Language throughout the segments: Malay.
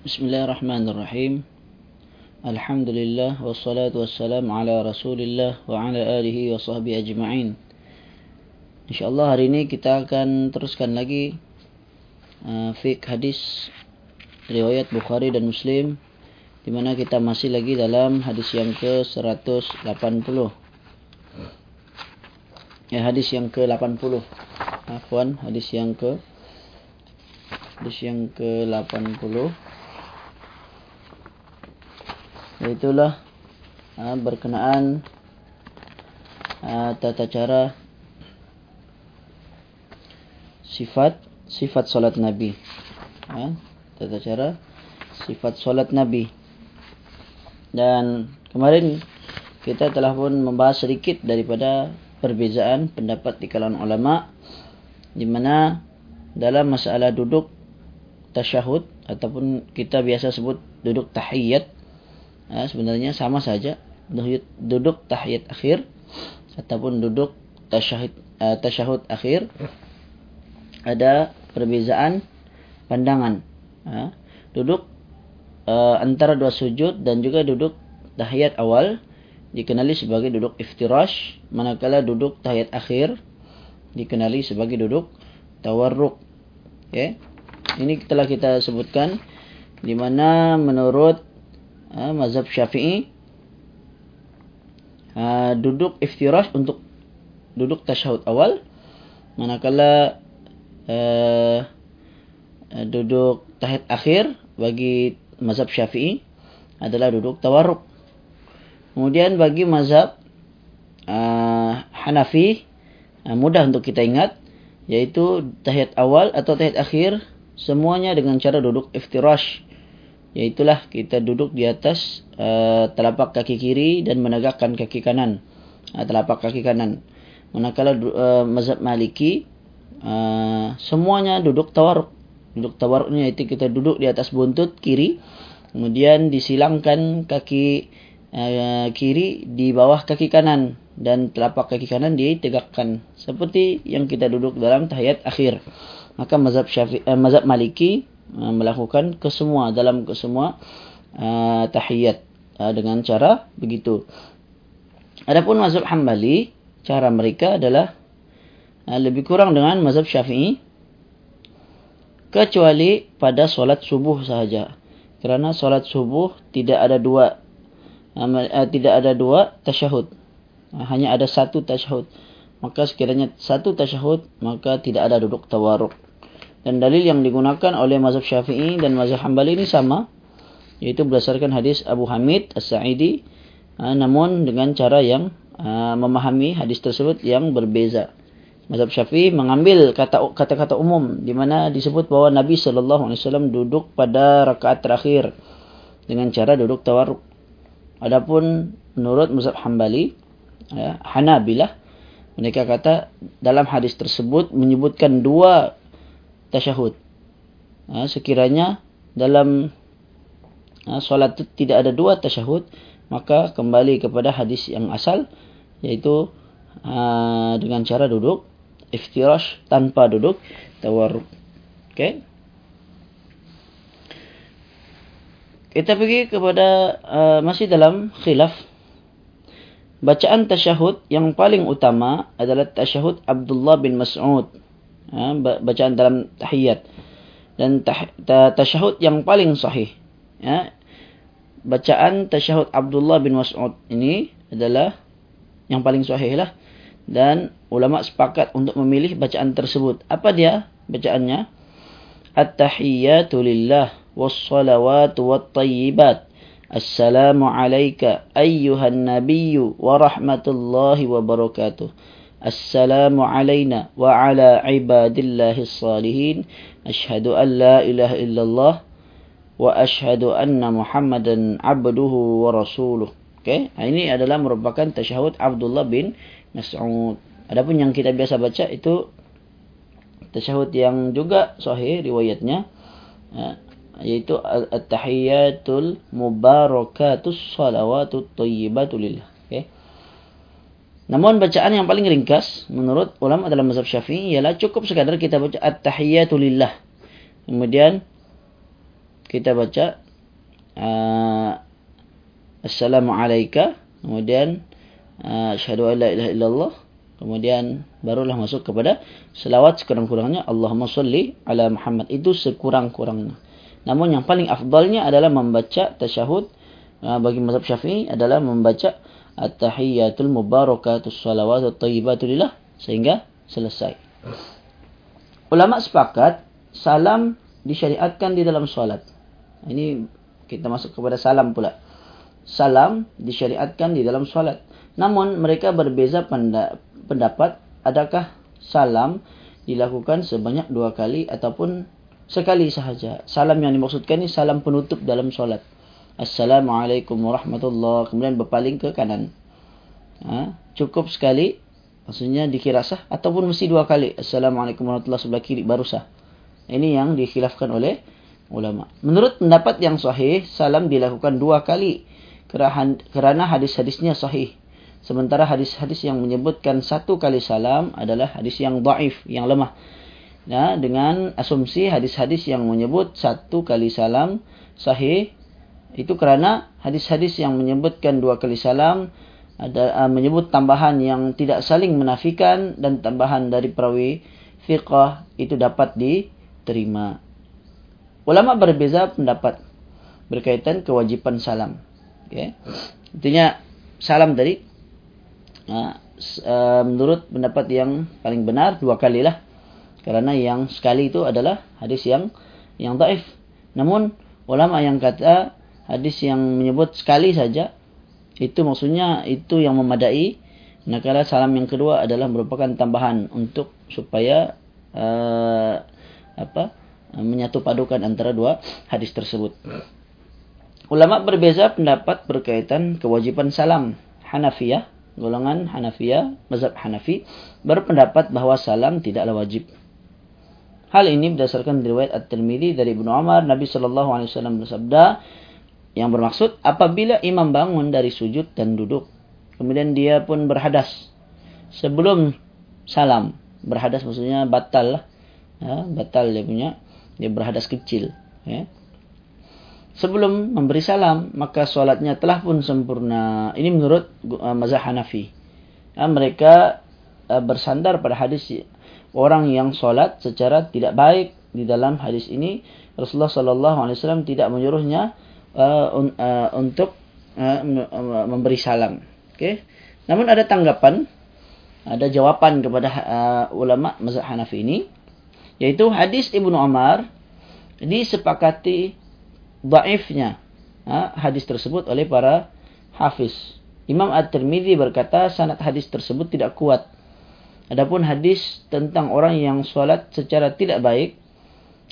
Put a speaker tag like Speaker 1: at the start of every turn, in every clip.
Speaker 1: Bismillahirrahmanirrahim. Alhamdulillah wassalatu wassalam ala Rasulillah wa ala alihi wa sahbihi ajma'in. Insyaallah hari ini kita akan teruskan lagi uh, fiqh hadis riwayat Bukhari dan Muslim di mana kita masih lagi dalam hadis yang ke-180. Ya hadis yang ke-80. Afwan, hadis yang ke hadis yang ke-80 itulah uh, berkenaan uh, tata cara sifat sifat solat Nabi. Uh, tata cara sifat solat Nabi. Dan kemarin kita telah pun membahas sedikit daripada perbezaan pendapat di kalangan ulama di mana dalam masalah duduk tasyahud ataupun kita biasa sebut duduk tahiyat ha, sebenarnya sama saja. Duduk tahiyat akhir ataupun duduk tasyahud uh, tasyahud akhir ada perbezaan pandangan. Ha, duduk uh, antara dua sujud dan juga duduk tahiyat awal dikenali sebagai duduk iftirash. Manakala duduk tahiyat akhir dikenali sebagai duduk tawarruk. Okay. ini telah kita sebutkan di mana menurut ha, mazhab syafi'i. Ha, duduk iftirash untuk duduk tasyahud awal. Manakala uh, duduk tahid akhir bagi mazhab syafi'i adalah duduk tawarruk. Kemudian bagi mazhab uh, hanafi uh, mudah untuk kita ingat yaitu tahiyat awal atau tahiyat akhir semuanya dengan cara duduk iftirash Iaitulah kita duduk di atas uh, telapak kaki kiri dan menegakkan kaki kanan. Uh, telapak kaki kanan. Manakala uh, mazhab maliki, uh, semuanya duduk tawaruk. Duduk tawaruknya itu kita duduk di atas buntut kiri. Kemudian disilangkan kaki uh, kiri di bawah kaki kanan. Dan telapak kaki kanan ditegakkan. Seperti yang kita duduk dalam tahiyat akhir. Maka mazhab, syafi, uh, mazhab maliki melakukan kesemua dalam kesemua uh, tahiyat uh, dengan cara begitu. Adapun mazhab Hambali, cara mereka adalah uh, lebih kurang dengan mazhab Syafi'i kecuali pada solat subuh sahaja. Kerana solat subuh tidak ada dua tidak ada dua tasyahud. Hanya ada satu tasyahud. Maka sekiranya satu tasyahud, maka tidak ada duduk tawaruk. Dan dalil yang digunakan oleh mazhab syafi'i dan mazhab hambali ini sama. Yaitu berdasarkan hadis Abu Hamid As-Sa'idi. Ha, namun dengan cara yang ha, memahami hadis tersebut yang berbeza. Mazhab syafi'i mengambil kata-kata umum. di mana disebut bahawa Nabi SAW duduk pada rakaat terakhir. Dengan cara duduk tawaruk. Adapun menurut mazhab hambali. Ya, Hanabilah. Mereka kata dalam hadis tersebut menyebutkan dua tasyahud. Ha, sekiranya dalam ha, solat itu tidak ada dua tasyahud, maka kembali kepada hadis yang asal, yaitu ha, dengan cara duduk, iftirash tanpa duduk, tawarruk. Okay? Kita pergi kepada uh, masih dalam khilaf. Bacaan tasyahud yang paling utama adalah tasyahud Abdullah bin Mas'ud ha, bacaan dalam tahiyat. Dan tasyahud yang paling sahih. Ya, bacaan tasyahud Abdullah bin Mas'ud ini adalah yang paling sahih lah. Dan ulama sepakat untuk memilih bacaan tersebut. Apa dia bacaannya? At-tahiyyatu lillah was-salawatu wat-tayyibat. Assalamu alayka ayyuhan nabiyyu wa rahmatullahi wa barakatuh السلام علينا وعلى عباد الله الصالحين أشهد أن لا إله إلا الله وأشهد أن محمدا عبده ورسوله Okay, ini adalah merupakan tasyahud Abdullah bin Mas'ud. Adapun yang kita biasa baca itu tasyahud yang juga sahih riwayatnya ya, yaitu at-tahiyyatul mubarakatus salawatut thayyibatu lillah. Okay. Namun bacaan yang paling ringkas menurut ulama dalam mazhab Syafi'i ialah cukup sekadar kita baca at-tahiyyatu lillah. Kemudian kita baca uh, Assalamualaikum kemudian uh, asyhadu alla ilaha illallah. Kemudian barulah masuk kepada selawat sekurang-kurangnya Allahumma salli ala Muhammad. Itu sekurang-kurangnya. Namun yang paling afdalnya adalah membaca tasyahud uh, bagi mazhab Syafi'i adalah membaca at-tahiyyatul mubarakatus salawatut thayyibatu lillah sehingga selesai ulama sepakat salam disyariatkan di dalam solat. Ini kita masuk kepada salam pula. Salam disyariatkan di dalam solat. Namun mereka berbeza pendapat adakah salam dilakukan sebanyak dua kali ataupun sekali sahaja. Salam yang dimaksudkan ini salam penutup dalam solat. Assalamualaikum warahmatullahi Kemudian berpaling ke kanan. Ha? Cukup sekali. Maksudnya dikira sah. Ataupun mesti dua kali. Assalamualaikum warahmatullahi sebelah kiri baru sah. Ini yang dikhilafkan oleh ulama. Menurut pendapat yang sahih, salam dilakukan dua kali kerana hadis-hadisnya sahih. Sementara hadis-hadis yang menyebutkan satu kali salam adalah hadis yang daif, yang lemah. Ya, dengan asumsi hadis-hadis yang menyebut satu kali salam sahih itu kerana hadis-hadis yang menyebutkan dua kali salam ada uh, menyebut tambahan yang tidak saling menafikan dan tambahan dari perawi fiqah itu dapat di terima. Ulama berbeza pendapat berkaitan kewajipan salam. Okay. Intinya salam tadi uh, menurut pendapat yang paling benar dua kali lah. Kerana yang sekali itu adalah hadis yang yang taif. Namun ulama yang kata hadis yang menyebut sekali saja itu maksudnya itu yang memadai. Nakala salam yang kedua adalah merupakan tambahan untuk supaya uh, apa menyatu padukan antara dua hadis tersebut. Ulama berbeza pendapat berkaitan kewajiban salam. Hanafiyah, golongan Hanafiyah, mazhab Hanafi berpendapat bahawa salam tidaklah wajib. Hal ini berdasarkan riwayat At-Tirmizi dari Ibnu Umar, Nabi sallallahu alaihi wasallam bersabda yang bermaksud apabila imam bangun dari sujud dan duduk, kemudian dia pun berhadas sebelum salam. Berhadas maksudnya batal lah ya, batal dia punya dia berhadas kecil ya. sebelum memberi salam maka solatnya telah pun sempurna ini menurut uh, mazhab Hanafi ya, mereka uh, bersandar pada hadis orang yang solat secara tidak baik di dalam hadis ini Rasulullah sallallahu alaihi wasallam tidak menyuruhnya uh, un, uh, untuk uh, memberi salam okey namun ada tanggapan ada jawapan kepada uh, ulama mazhab Hanafi ini yaitu hadis Ibnu Umar disepakati dhaifnya ha, hadis tersebut oleh para hafiz. Imam At-Tirmizi berkata sanad hadis tersebut tidak kuat. Adapun hadis tentang orang yang solat secara tidak baik,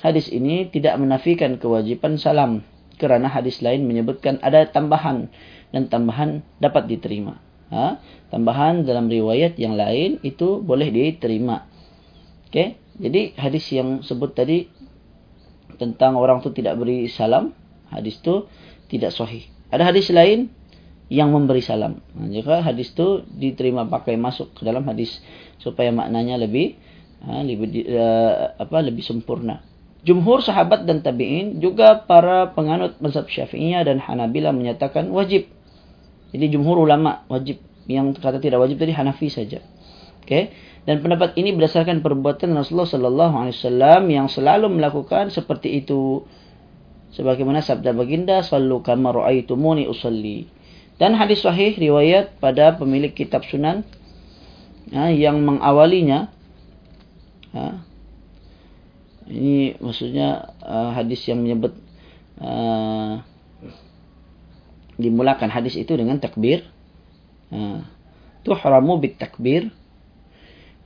Speaker 1: hadis ini tidak menafikan kewajiban salam kerana hadis lain menyebutkan ada tambahan dan tambahan dapat diterima. Ha? Tambahan dalam riwayat yang lain itu boleh diterima. Okay? Jadi hadis yang sebut tadi tentang orang tu tidak beri salam, hadis tu tidak sahih. Ada hadis lain yang memberi salam. Ha, jika hadis tu diterima pakai masuk ke dalam hadis supaya maknanya lebih ha, lebih uh, apa lebih sempurna. Jumhur sahabat dan tabi'in juga para penganut mazhab Syafi'iyah dan Hanabila menyatakan wajib. Jadi jumhur ulama wajib yang kata tidak wajib tadi Hanafi saja. Okay. Dan pendapat ini berdasarkan perbuatan Rasulullah wasallam yang selalu melakukan seperti itu. Sebagaimana sabda baginda sallu kama raaitumuni usalli. Dan hadis sahih riwayat pada pemilik kitab Sunan ya, yang mengawalinya ya, ini maksudnya uh, hadis yang menyebut uh, dimulakan hadis itu dengan takbir. Uh, tuhramu bit takbir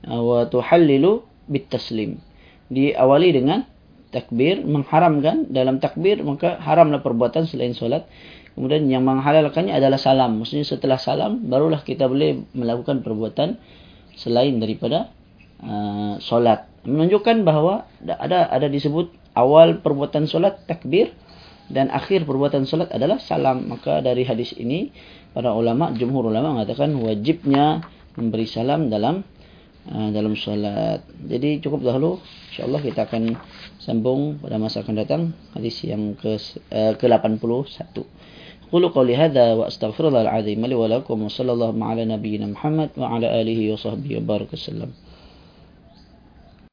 Speaker 1: wa tuhallilu bitaslim. Diawali dengan takbir mengharamkan dalam takbir maka haramlah perbuatan selain solat. Kemudian yang menghalalkannya adalah salam. Maksudnya setelah salam barulah kita boleh melakukan perbuatan selain daripada Uh, solat. Menunjukkan bahawa ada ada disebut awal perbuatan solat takbir dan akhir perbuatan solat adalah salam. Maka dari hadis ini para ulama jumhur ulama mengatakan wajibnya memberi salam dalam uh, dalam solat. Jadi cukup dahulu. Insyaallah kita akan sambung pada masa akan datang. Hadis yang ke ke 81 قولوا قولي هذا واستغفر الله العظيم لي ولكم وصلى الله على نبينا محمد وعلى اله وصحبه وبارك وسلم